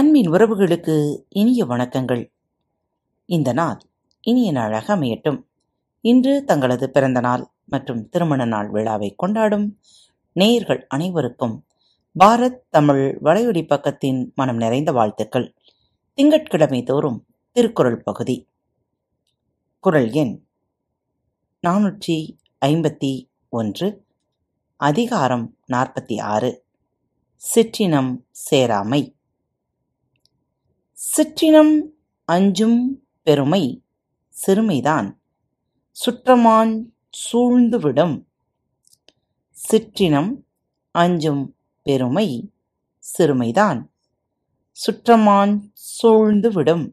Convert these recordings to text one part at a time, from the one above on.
அன்பின் உறவுகளுக்கு இனிய வணக்கங்கள். இந்த நாள் இனிய நாளாக அமையட்டும். இன்று தங்களது பிறந்த நாள் மற்றும் திருமண நாள் விழாவை கொண்டாடும் நேயர்கள் அனைவருக்கும் பாரத் தமிழ் வலையொலி பக்கத்தின் மனம் நிறைந்த வாழ்த்துக்கள். திங்கட்கிழமை தோறும் திருக்குறள் பகுதி. குரல் எண் நானூற்றி ஐம்பத்தி ஒன்று அதிகாரம் நாற்பத்தி ஆறு. சிற்றினம் சேராமை. சிற்றினம் அஞ்சும் பெருமை சிறுமைதான். சுற்றமான் சூழ்ந்துவிடும். சிற்றினம் அஞ்சும் பெருமை சிறுமைதான். சுற்றமான் சூழ்ந்துவிடும்.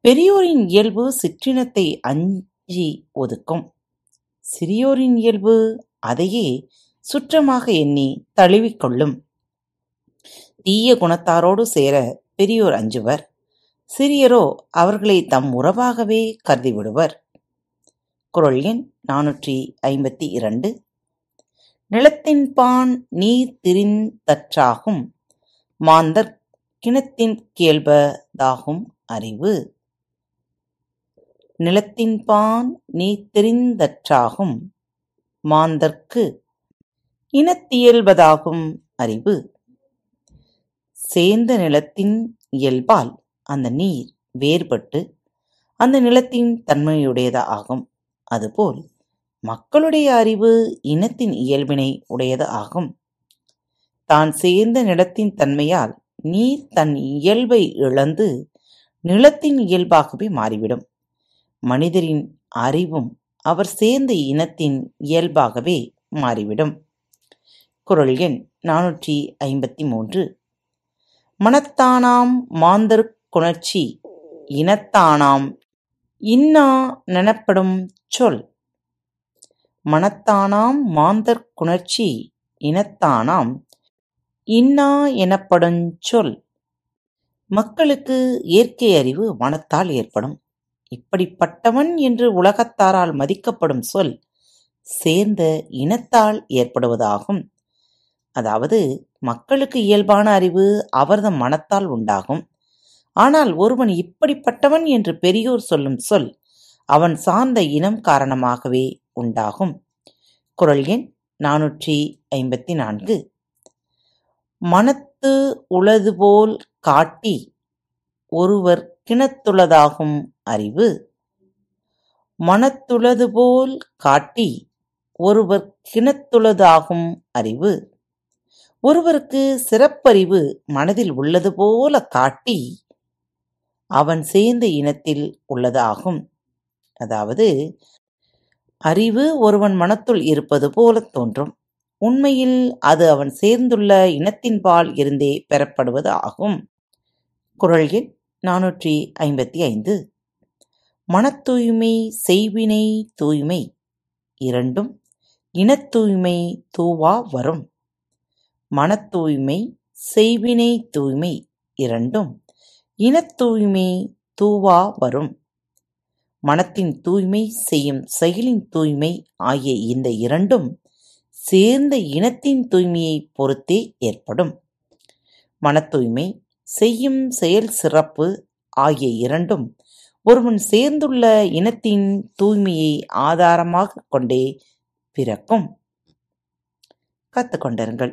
பெரியோரின் இயல்பு சிற்றினத்தை அஞ்சி ஒதுக்கும். சிறியோரின் இயல்பு அதையே சுற்றமாக எண்ணி தழுவிக்கொள்ளும். தீய குணத்தாரோடு சேர பெரியோர் அஞ்சுவர். சிறியரோ அவர்களை தம் உறவாகவே கருதிவிடுவர். குரல் எண் நானூற்றி ஐம்பத்தி இரண்டு. நிலத்தின்பான் நீர் திரிந்தற்றாகும் மாந்தர் கிணத்தின் கேள்பதாகும் அறிவு. நிலத்தின்பான் நீர் தெரிந்தற்றாகும் மாந்தர்க்கு இனத்தியல்பதாகும் அறிவு. சேர்ந்த நிலத்தின் இயல்பால் அந்த நீர் வேறுபட்டு அந்த நிலத்தின் தன்மையுடையது ஆகும். அதுபோல் மக்களுடைய அறிவு இனத்தின் இயல்பினை உடையது ஆகும். தான் சேர்ந்த நிலத்தின் தன்மையால் நீர் தன் இயல்பை இழந்து நிலத்தின் இயல்பாகவே மாறிவிடும். மனிதரின் அறிவும் அவர் சேர்ந்த இனத்தின் இயல்பாகவே மாறிவிடும். குரல் எண் நானூற்றி ஐம்பத்தி மூன்று. மனத்தானாம் மாந்தர்க் குணர்ச்சி இனத்தானாம் இன்னா எனப்படும் சொல். மனத்தானாம் மாந்தர் குணர்ச்சி இனத்தானாம் இன்னா எனப்படும் சொல். மக்களுக்கு இயற்கை அறிவு மனத்தால் ஏற்படும். இப்படிப்பட்டவன் என்று உலகத்தாரால் மதிக்கப்படும் சொல் சேர்ந்த இனத்தால் ஏற்படுவதாகும். அதாவது மக்களுக்கு இயல்பான அறிவு அவர்தம் மனத்தால் உண்டாகும். ஆனால் ஒருவன் இப்படிப்பட்டவன் என்று பெரியோர் சொல்லும் சொல் அவன் சார்ந்த இனம் காரணமாகவே உண்டாகும். குரல் எண் நானூற்றி ஐம்பத்தி நான்கு. மனத்து உளது போல் காட்டி ஒருவர் கிணத்துளதாகும் அறிவு. மனத்துளது போல் காட்டி ஒருவர் கிணத்துளதாகும் அறிவு. ஒருவருக்கு சிறப்பறிவு மனதில் உள்ளது போல காட்டி அவன் சேர்ந்த இனத்தில் உள்ளதாகும். அதாவது அறிவு ஒருவன் மனத்துள் இருப்பது போல தோன்றும். உண்மையில் அது அவன் சேர்ந்துள்ள இனத்தின்பால் இருந்தே பெறப்படுவது ஆகும். குரல் எண் நானூற்றி ஐம்பத்தி ஐந்து மனத்தூய்மை செய்வினை தூய்மை இரண்டும் இனத்தூய்மை தூவா வரும். மனத்தூய்மை செய்வினை தூய்மை இரண்டும் இனத்தூய்மை தூவா வரும். மனத்தின் தூய்மை செய்யும் செயலின் தூய்மை ஆகிய இந்த இரண்டும் சேர்ந்த இனத்தின் தூய்மையை பொறுத்தே ஏற்படும். மனத்தூய்மை செய்யும் செயல் சிறப்பு ஆகிய இரண்டும் ஒருவன் சேர்ந்துள்ள இனத்தின் தூய்மையை ஆதாரமாக கொண்டே பிறக்கும். கற்றுக்கொண்டிருங்கள்